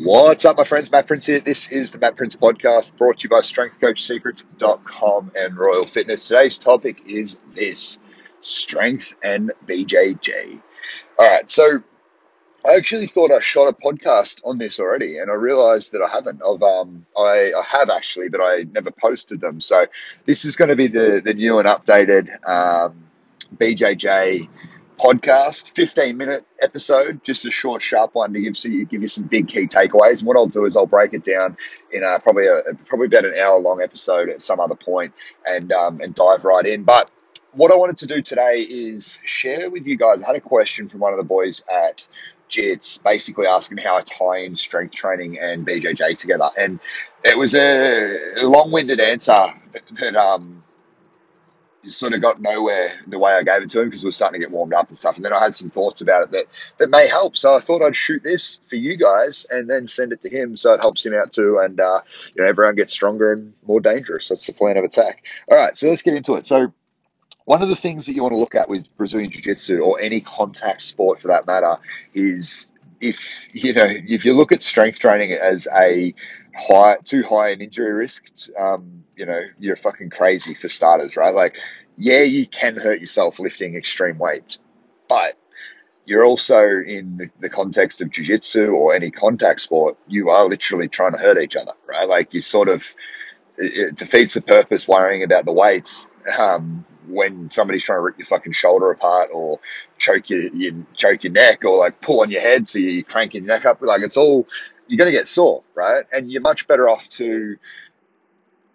What's up, my friends? Matt Prince here. This is the Matt Prince podcast brought to you by StrengthCoachSecrets.com and Royal Fitness. Today's topic is this strength and BJJ. All right, so I actually thought I shot a podcast on this already, and I realized that I haven't. I've, um, I, I have actually, but I never posted them. So this is going to be the, the new and updated um, BJJ podcast, 15 minute episode, just a short, sharp one to give, you, give you some big key takeaways. And what I'll do is I'll break it down in a, probably a, probably about an hour long episode at some other point and, um, and dive right in. But what I wanted to do today is share with you guys. I had a question from one of the boys at Jits, basically asking how I tie in strength training and BJJ together, and it was a long-winded answer that um, sort of got nowhere the way I gave it to him because we were starting to get warmed up and stuff. And then I had some thoughts about it that, that may help. So I thought I'd shoot this for you guys and then send it to him so it helps him out too. And, uh, you know, everyone gets stronger and more dangerous. That's the plan of attack. All right, so let's get into it. So, one of the things that you want to look at with Brazilian Jiu Jitsu or any contact sport for that matter is if you know if you look at strength training as a high too high an injury risk um, you know you're fucking crazy for starters right like yeah you can hurt yourself lifting extreme weights but you're also in the, the context of jiu-jitsu or any contact sport you are literally trying to hurt each other right like you sort of it, it defeats the purpose worrying about the weights um, when somebody's trying to rip your fucking shoulder apart or choke your, you choke your neck or like pull on your head so you're cranking your neck up. Like it's all you're going to get sore, right? And you're much better off to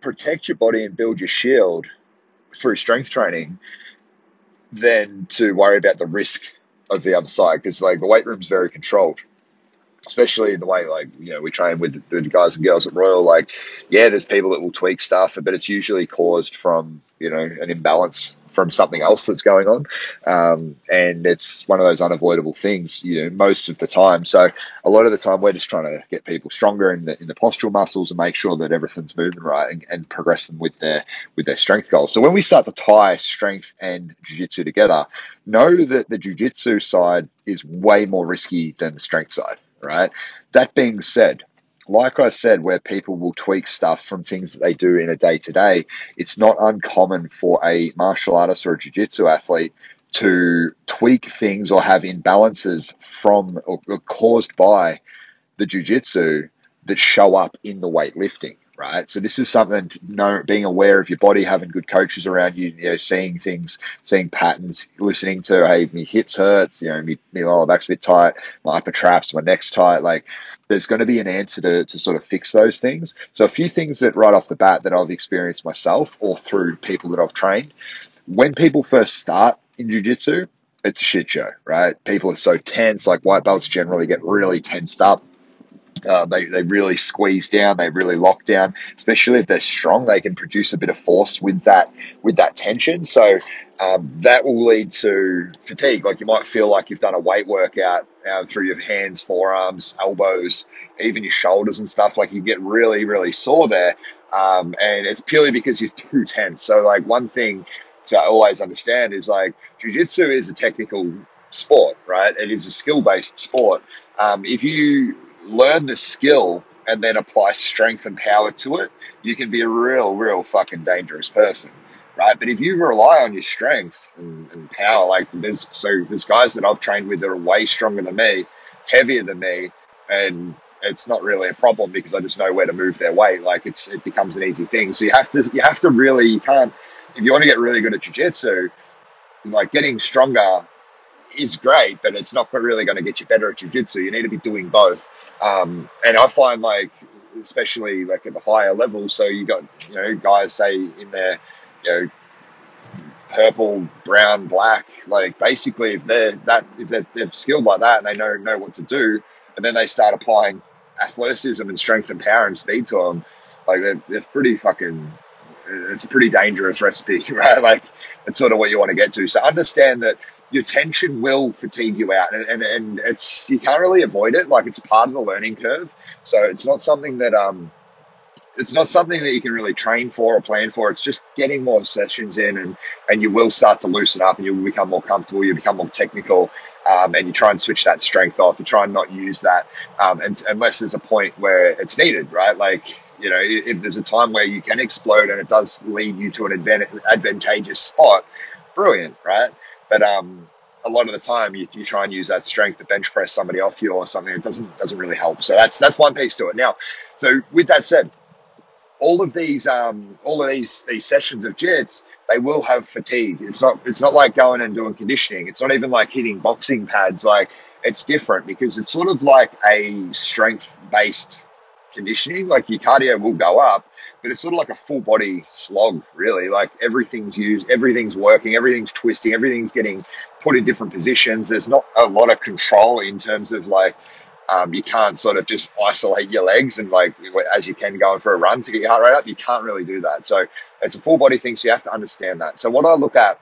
protect your body and build your shield through strength training than to worry about the risk of the other side because like the weight room's very controlled especially in the way like you know we train with, with the guys and girls at Royal. Like, yeah, there's people that will tweak stuff, but it's usually caused from you know an imbalance from something else that's going on, um, and it's one of those unavoidable things. You know, most of the time. So a lot of the time, we're just trying to get people stronger in the in the postural muscles and make sure that everything's moving right and, and progress them with their with their strength goals. So when we start to tie strength and jiu-jitsu together, know that the jiu-jitsu side is way more risky than the strength side right? That being said, like I said, where people will tweak stuff from things that they do in a day to day, it's not uncommon for a martial artist or a jiu jitsu athlete to tweak things or have imbalances from or, or caused by the jiu jitsu that show up in the weightlifting right? So this is something know, being aware of your body, having good coaches around you, you know, seeing things, seeing patterns, listening to, hey, my hips hurts, you know, oh, my, my lower back's a bit tight, my upper traps, my neck's tight. Like, there's going to be an answer to, to sort of fix those things. So a few things that right off the bat that I've experienced myself or through people that I've trained, when people first start in jiu-jitsu, it's a shit show, right? People are so tense, like white belts generally get really tensed up uh, they, they really squeeze down, they really lock down, especially if they're strong, they can produce a bit of force with that with that tension. So um, that will lead to fatigue. Like you might feel like you've done a weight workout uh, through your hands, forearms, elbows, even your shoulders and stuff. Like you get really, really sore there. Um, and it's purely because you're too tense. So like one thing to always understand is like jujitsu is a technical sport, right? It is a skill based sport. Um, if you learn the skill and then apply strength and power to it, you can be a real, real fucking dangerous person, right? But if you rely on your strength and, and power, like there's so there's guys that I've trained with that are way stronger than me, heavier than me, and it's not really a problem because I just know where to move their weight. Like it's it becomes an easy thing. So you have to you have to really you can't if you want to get really good at jiu-jitsu, like getting stronger is great, but it's not really going to get you better at jiu-jitsu. You need to be doing both. Um, and I find like, especially like at the higher level, so you got, you know, guys say in their, you know, purple, brown, black, like basically if they're that, if they're, they're skilled like that and they know, know what to do, and then they start applying athleticism and strength and power and speed to them, like they're, they're pretty fucking it's a pretty dangerous recipe, right? Like it's sort of what you want to get to. So understand that your tension will fatigue you out and, and, and it's you can't really avoid it like it's part of the learning curve so it's not something that um it's not something that you can really train for or plan for. It's just getting more sessions in, and and you will start to loosen up, and you will become more comfortable. You become more technical, um, and you try and switch that strength off. You try and not use that, um, and, unless there's a point where it's needed, right? Like you know, if there's a time where you can explode and it does lead you to an advantageous spot, brilliant, right? But um, a lot of the time you, you try and use that strength to bench press somebody off you or something. It doesn't doesn't really help. So that's that's one piece to it. Now, so with that said, all of these um, all of these these sessions of jits, they will have fatigue. It's not it's not like going and doing conditioning. It's not even like hitting boxing pads. Like it's different because it's sort of like a strength based conditioning. Like your cardio will go up, but it's sort of like a full body slog, really. Like everything's used, everything's working, everything's twisting, everything's getting put in different positions. There's not a lot of control in terms of like um, you can't sort of just isolate your legs and like as you can going for a run to get your heart rate up. You can't really do that. So it's a full body thing. So you have to understand that. So what I look at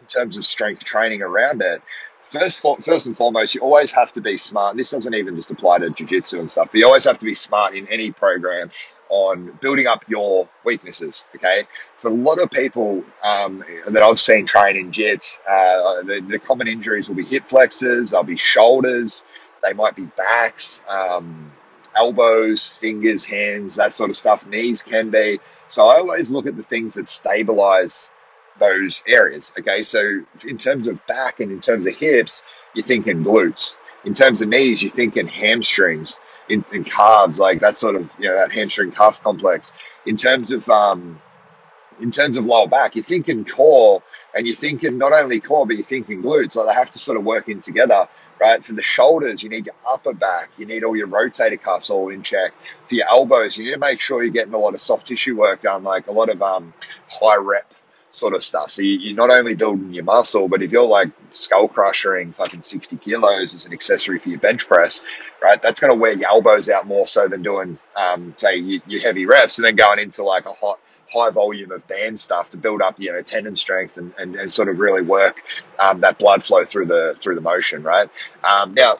in terms of strength training around it, first first and foremost, you always have to be smart. This doesn't even just apply to jiu-jitsu and stuff, but you always have to be smart in any program on building up your weaknesses. Okay, for a lot of people um, that I've seen train in jits, uh, the, the, common injuries will be hip flexors, they'll be shoulders, they might be backs, um, elbows, fingers, hands, that sort of stuff. Knees can be. So I always look at the things that stabilize those areas. Okay, so in terms of back and in terms of hips, you're thinking glutes. In terms of knees, you're thinking hamstrings. In, in calves, like that sort of you know that hamstring calf complex. In terms of um, in terms of lower back, you're thinking core, and you're thinking not only core, but you're thinking glutes. So they have to sort of work in together right? For the shoulders, you need your upper back, you need all your rotator cuffs all in check. For your elbows, you need to make sure you're getting a lot of soft tissue work done, like a lot of um, high rep sort of stuff. So you, are not only building your muscle, but if you're like skull crushing fucking 60 kilos as an accessory for your bench press, right, that's going to wear your elbows out more so than doing, um, say, your, heavy reps and then going into like a hot high volume of band stuff to build up, you know, tendon strength and, and, and sort of really work um, that blood flow through the through the motion, right? Um, now,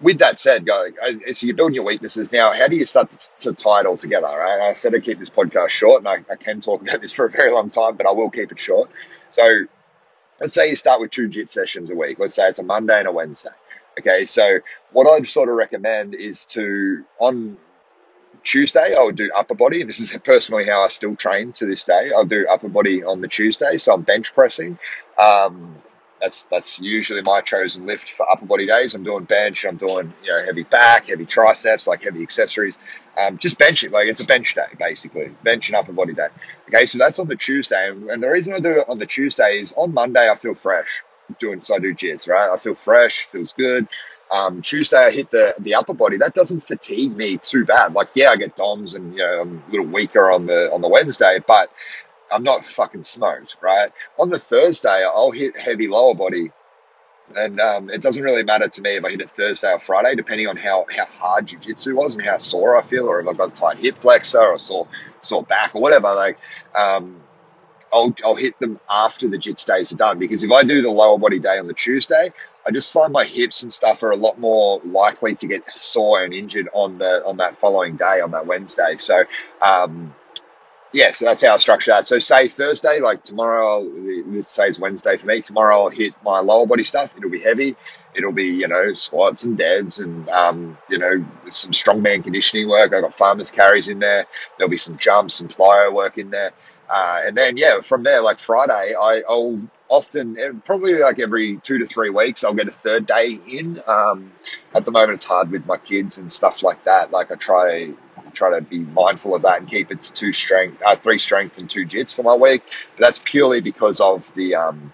with that said, go so you're building your weaknesses. Now, how do you start to, to tie it all together? Right? I said to keep this podcast short, and I, I can talk about this for a very long time, but I will keep it short. So, let's say you start with two JIT sessions a week. Let's say it's a Monday and a Wednesday. Okay, so what I'd sort of recommend is to on Tuesday, I would do upper body. This is personally how I still train to this day. I'll do upper body on the Tuesday, so I'm bench pressing. Um, that's that's usually my chosen lift for upper body days. I'm doing bench. I'm doing you know heavy back, heavy triceps, like heavy accessories. Um, just bench it, like it's a bench day basically, bench and upper body day. Okay, so that's on the Tuesday, and the reason I do it on the Tuesday is on Monday I feel fresh doing so I do jits, right? I feel fresh, feels good. Um, Tuesday I hit the the upper body. That doesn't fatigue me too bad. Like yeah, I get DOMs and you know I'm a little weaker on the on the Wednesday, but I'm not fucking smoked, right? On the Thursday I'll hit heavy lower body. And um, it doesn't really matter to me if I hit it Thursday or Friday, depending on how, how hard jiu-jitsu was and how sore I feel, or if I've got a tight hip flexor or sore sore back or whatever. Like um, I'll, I'll hit them after the jits days are done because if I do the lower body day on the Tuesday, I just find my hips and stuff are a lot more likely to get sore and injured on the on that following day on that Wednesday. So um, yeah, so that's how I structure that. So say Thursday, like tomorrow, this says Wednesday for me. Tomorrow I'll hit my lower body stuff. It'll be heavy. It'll be you know squats and deads and um, you know some strongman conditioning work. I've got farmers carries in there. There'll be some jumps and plyo work in there. Uh, and then yeah, from there, like Friday, I, will often eh, probably like every two to three weeks, I'll get a third day in. Um, at the moment, it's hard with my kids and stuff like that. Like I try try to be mindful of that and keep it to two strength, uh, three strength and two jits for my week. But that's purely because of the um,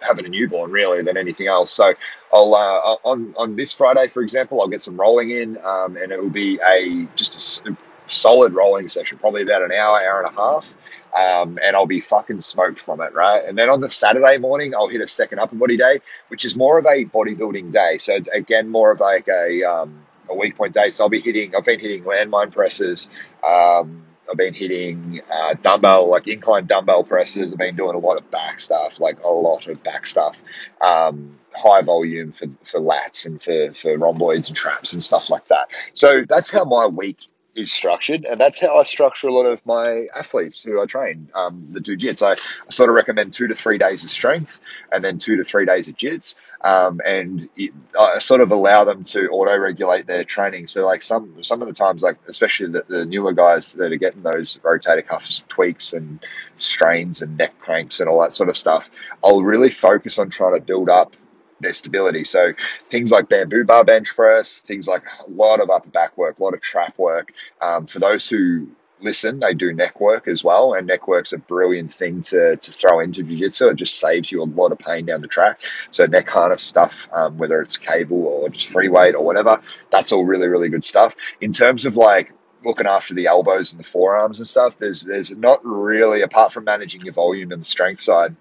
having a newborn really than anything else. So I'll uh, on on this Friday, for example, I'll get some rolling in, um, and it will be a just a solid rolling session, probably about an hour, hour and a half um, and I'll be fucking smoked from it, right? And then on the Saturday morning, I'll hit a second upper body day, which is more of a bodybuilding day. So it's again more of like a um, a weak point day. So I'll be hitting. I've been hitting landmine presses. Um, I've been hitting uh, dumbbell, like incline dumbbell presses. I've been doing a lot of back stuff, like a lot of back stuff. Um, high volume for, for lats and for, for rhomboids and traps and stuff like that. So that's how my week is structured, and that's how I structure a lot of my athletes who I train um, that do jits. I, I, sort of recommend two to three days of strength, and then two to three days of jits, um, and it, I sort of allow them to auto regulate their training. So like some some of the times, like especially the, the newer guys that are getting those rotator cuffs tweaks and strains and neck cranks and all that sort of stuff, I'll really focus on trying to build up their stability. So things like bamboo bar bench press, things like a lot of upper back work, a lot of trap work. Um, for those who listen, they do neck work as well, and neck work's a brilliant thing to, to throw into jiu-jitsu. It just saves you a lot of pain down the track. So neck harness stuff, um, whether it's cable or just free weight or whatever, that's all really, really good stuff. In terms of like looking after the elbows and the forearms and stuff, there's there's not really apart from managing your volume and the strength side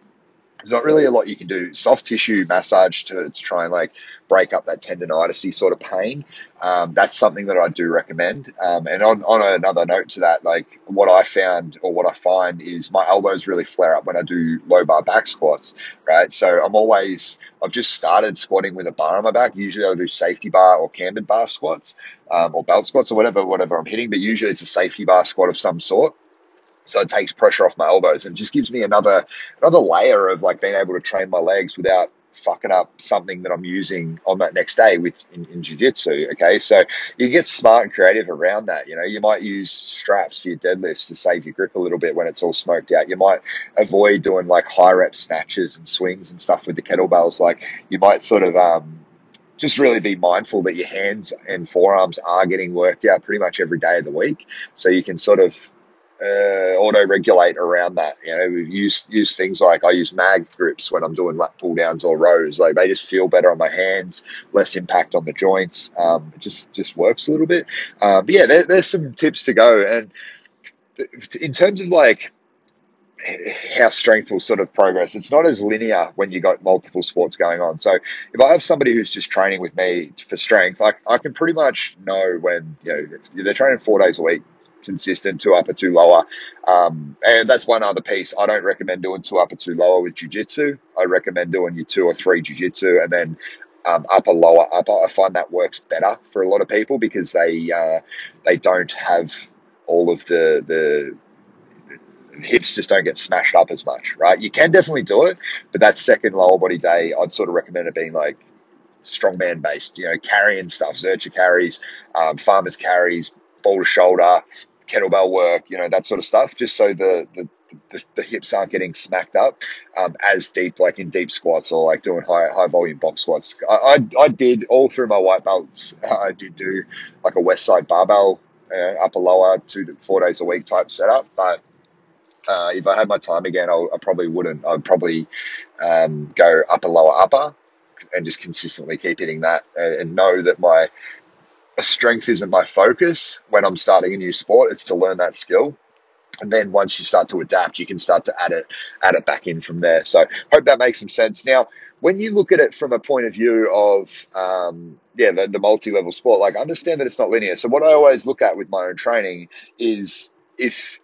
there's not really a lot you can do. Soft tissue massage to, to try and like break up that tendonitis sort of pain. Um, that's something that I do recommend. Um, and on, on another note to that, like what I found or what I find is my elbows really flare up when I do low bar back squats, right? So I'm always, I've just started squatting with a bar on my back. Usually I'll do safety bar or cambered bar squats um, or belt squats or whatever, whatever I'm hitting, but usually it's a safety bar squat of some sort so it takes pressure off my elbows and just gives me another another layer of like being able to train my legs without fucking up something that I'm using on that next day with in, in jiu-jitsu. Okay. So you get smart and creative around that. You know, you might use straps for your deadlifts to save your grip a little bit when it's all smoked out. You might avoid doing like high rep snatches and swings and stuff with the kettlebells. Like you might sort of um just really be mindful that your hands and forearms are getting worked out pretty much every day of the week. So you can sort of uh, auto regulate around that. You know, use use things like I use mag grips when I'm doing lat pull downs or rows. Like they just feel better on my hands, less impact on the joints. Um, it just just works a little bit. Um, but yeah, there, there's some tips to go. And in terms of like how strength will sort of progress. It's not as linear when you got multiple sports going on. So if I have somebody who's just training with me for strength, I, I can pretty much know when you know they're training four days a week consistent, two upper, two lower. Um, and that's one other piece. I don't recommend doing two upper, two lower with jujitsu. I recommend doing your two or three jujitsu and then um, upper, lower, upper. I find that works better for a lot of people because they uh, they don't have all of the the hips just don't get smashed up as much, right? You can definitely do it, but that second lower body day, I'd sort of recommend it being like strongman based, you know, carrying stuff, Zercher carries, um, farmers carries, ball to shoulder, kettlebell work, you know, that sort of stuff, just so the, the, the, the hips aren't getting smacked up um, as deep, like in deep squats or like doing high high volume box squats. I, I, I did all through my white belts. I did do like a west side barbell, uh, upper lower, two to four days a week type setup. But uh, if I had my time again, I, I probably wouldn't. I'd probably um, go upper lower upper and just consistently keep hitting that and, and know that my strength isn't my focus when I'm starting a new sport. It's to learn that skill. And then once you start to adapt, you can start to add it, add it back in from there. So hope that makes some sense. Now, when you look at it from a point of view of um, yeah the, the multi-level sport, like understand that it's not linear. So what I always look at with my own training is if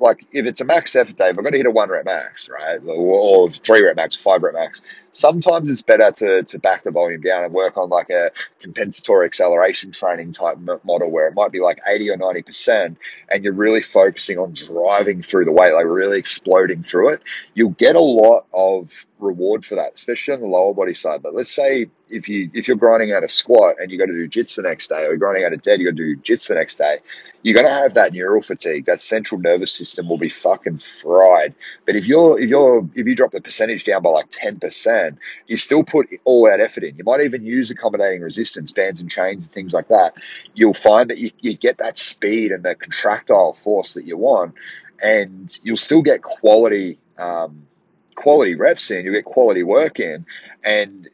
like if it's a max effort day, if I've got to hit a one rep max, right, or, three rep max, five rep max, sometimes it's better to, to back the volume down and work on like a compensatory acceleration training type model where it might be like 80 or 90% and you're really focusing on driving through the weight, like really exploding through it. You'll get a lot of reward for that, especially on the lower body side. But let's say if you if you're grinding out a squat and you got to do jits the next day, or you're grinding out a dead, you got to do jits the next day, you're going to have that neural fatigue. That central nervous system will be fucking fried. But if you're if you're if you drop the percentage down by like ten percent, you still put all that effort in. You might even use accommodating resistance bands and chains and things like that. You'll find that you, you get that speed and the contractile force that you want, and you'll still get quality. Um, quality reps in, you'll get quality work in, and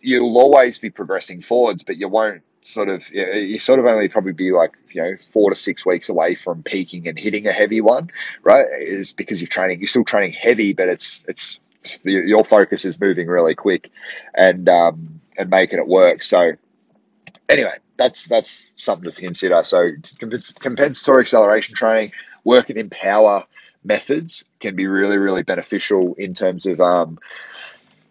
you'll always be progressing forwards, but you won't sort of you sort of only probably be like you know four to six weeks away from peaking and hitting a heavy one, right? Is because you're training, you're still training heavy, but it's it's your focus is moving really quick, and um, and making it work. So anyway, that's that's something to consider. So compensatory acceleration training, working in power methods can be really really beneficial in terms of um,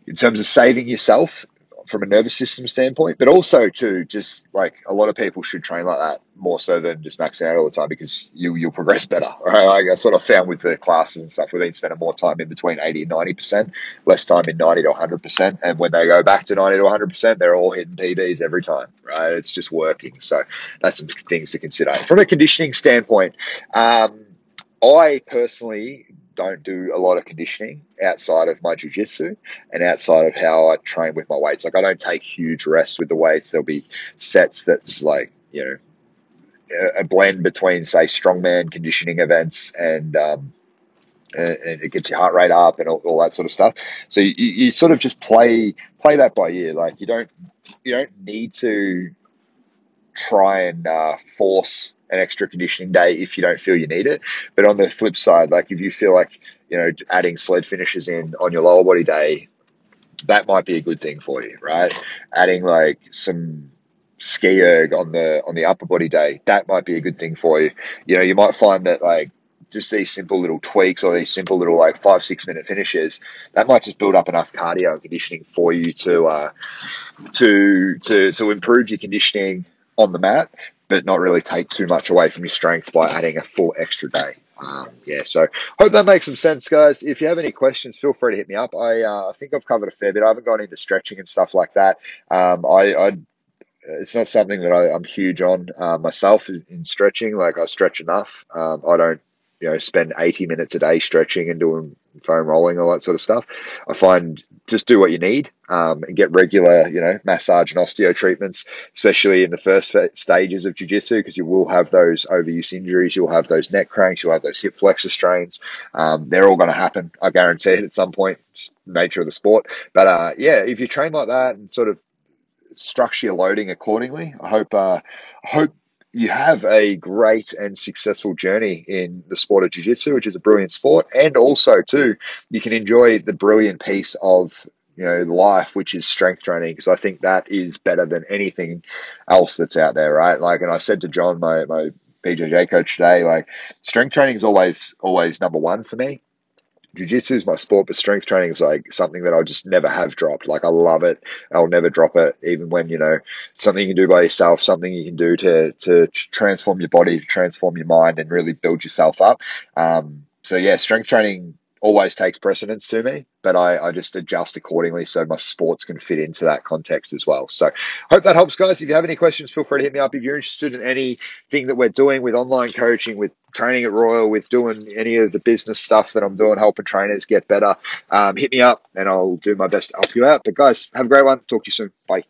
in terms of saving yourself from a nervous system standpoint, but also to just like a lot of people should train like that more so than just maxing out all the time because you you'll progress better. Right? Like that's what I found with the classes and stuff. We've been spending more time in between eighty and ninety percent, less time in ninety to hundred percent, and when they go back to ninety to hundred percent, they're all hitting PBs every time. Right? It's just working. So that's some things to consider from a conditioning standpoint. Um, I personally don't do a lot of conditioning outside of my jujitsu and outside of how I train with my weights. Like I don't take huge rests with the weights. There'll be sets that's like you know a blend between say strongman conditioning events and um, and, it gets your heart rate up and all, all that sort of stuff. So you, you, sort of just play play that by ear. Like you don't you don't need to try and uh, force an extra conditioning day if you don't feel you need it. But on the flip side, like if you feel like, you know, adding sled finishes in on your lower body day, that might be a good thing for you, right? Adding like some ski erg on the on the upper body day, that might be a good thing for you. You know, you might find that like just these simple little tweaks or these simple little like five six minute finishes that might just build up enough cardio and conditioning for you to uh, to to to improve your conditioning on the mat but not really take too much away from your strength by adding a full extra day. Um, yeah, so hope that makes some sense, guys. If you have any questions, feel free to hit me up. I, uh, I think I've covered a fair bit. I haven't gone into stretching and stuff like that. Um, I, I it's not something that I, am huge on uh, myself in stretching. Like I stretch enough. Um, I don't you know, spend 80 minutes a day stretching and doing foam rolling, all that sort of stuff. I find just do what you need um, and get regular, you know, massage and osteo treatments, especially in the first stages of jiu-jitsu, because you will have those overuse injuries, you'll have those neck cranks, you'll have those hip flexor strains. Um, they're all going to happen, I guarantee it, at some point. Nature of the sport. But uh, yeah, if you train like that and sort of structure your loading accordingly, I hope, uh, I hope you have a great and successful journey in the sport of jiu-jitsu which is a brilliant sport. And also too you can enjoy the brilliant piece of you know life which is strength training because i think that is better than anything else that's out there right? Like and i said to john my my bjj coach today like strength training is always always number one for me jiu-jitsu is my sport but strength training is like something that i just never have dropped. Like i love it. I'll never drop it even when you know something you can do by yourself something you can do to to transform your body to transform your mind and really build yourself up. Um, so yeah strength training always takes precedence to me, but I, I, just adjust accordingly so my sports can fit into that context as well. So hope that helps, guys. If you have any questions, feel free to hit me up. If you're interested in anything that we're doing with online coaching, with training at Royal, with doing any of the business stuff that I'm doing, helping trainers get better, um, hit me up and I'll do my best to help you out. But guys, have a great one. Talk to you soon. Bye.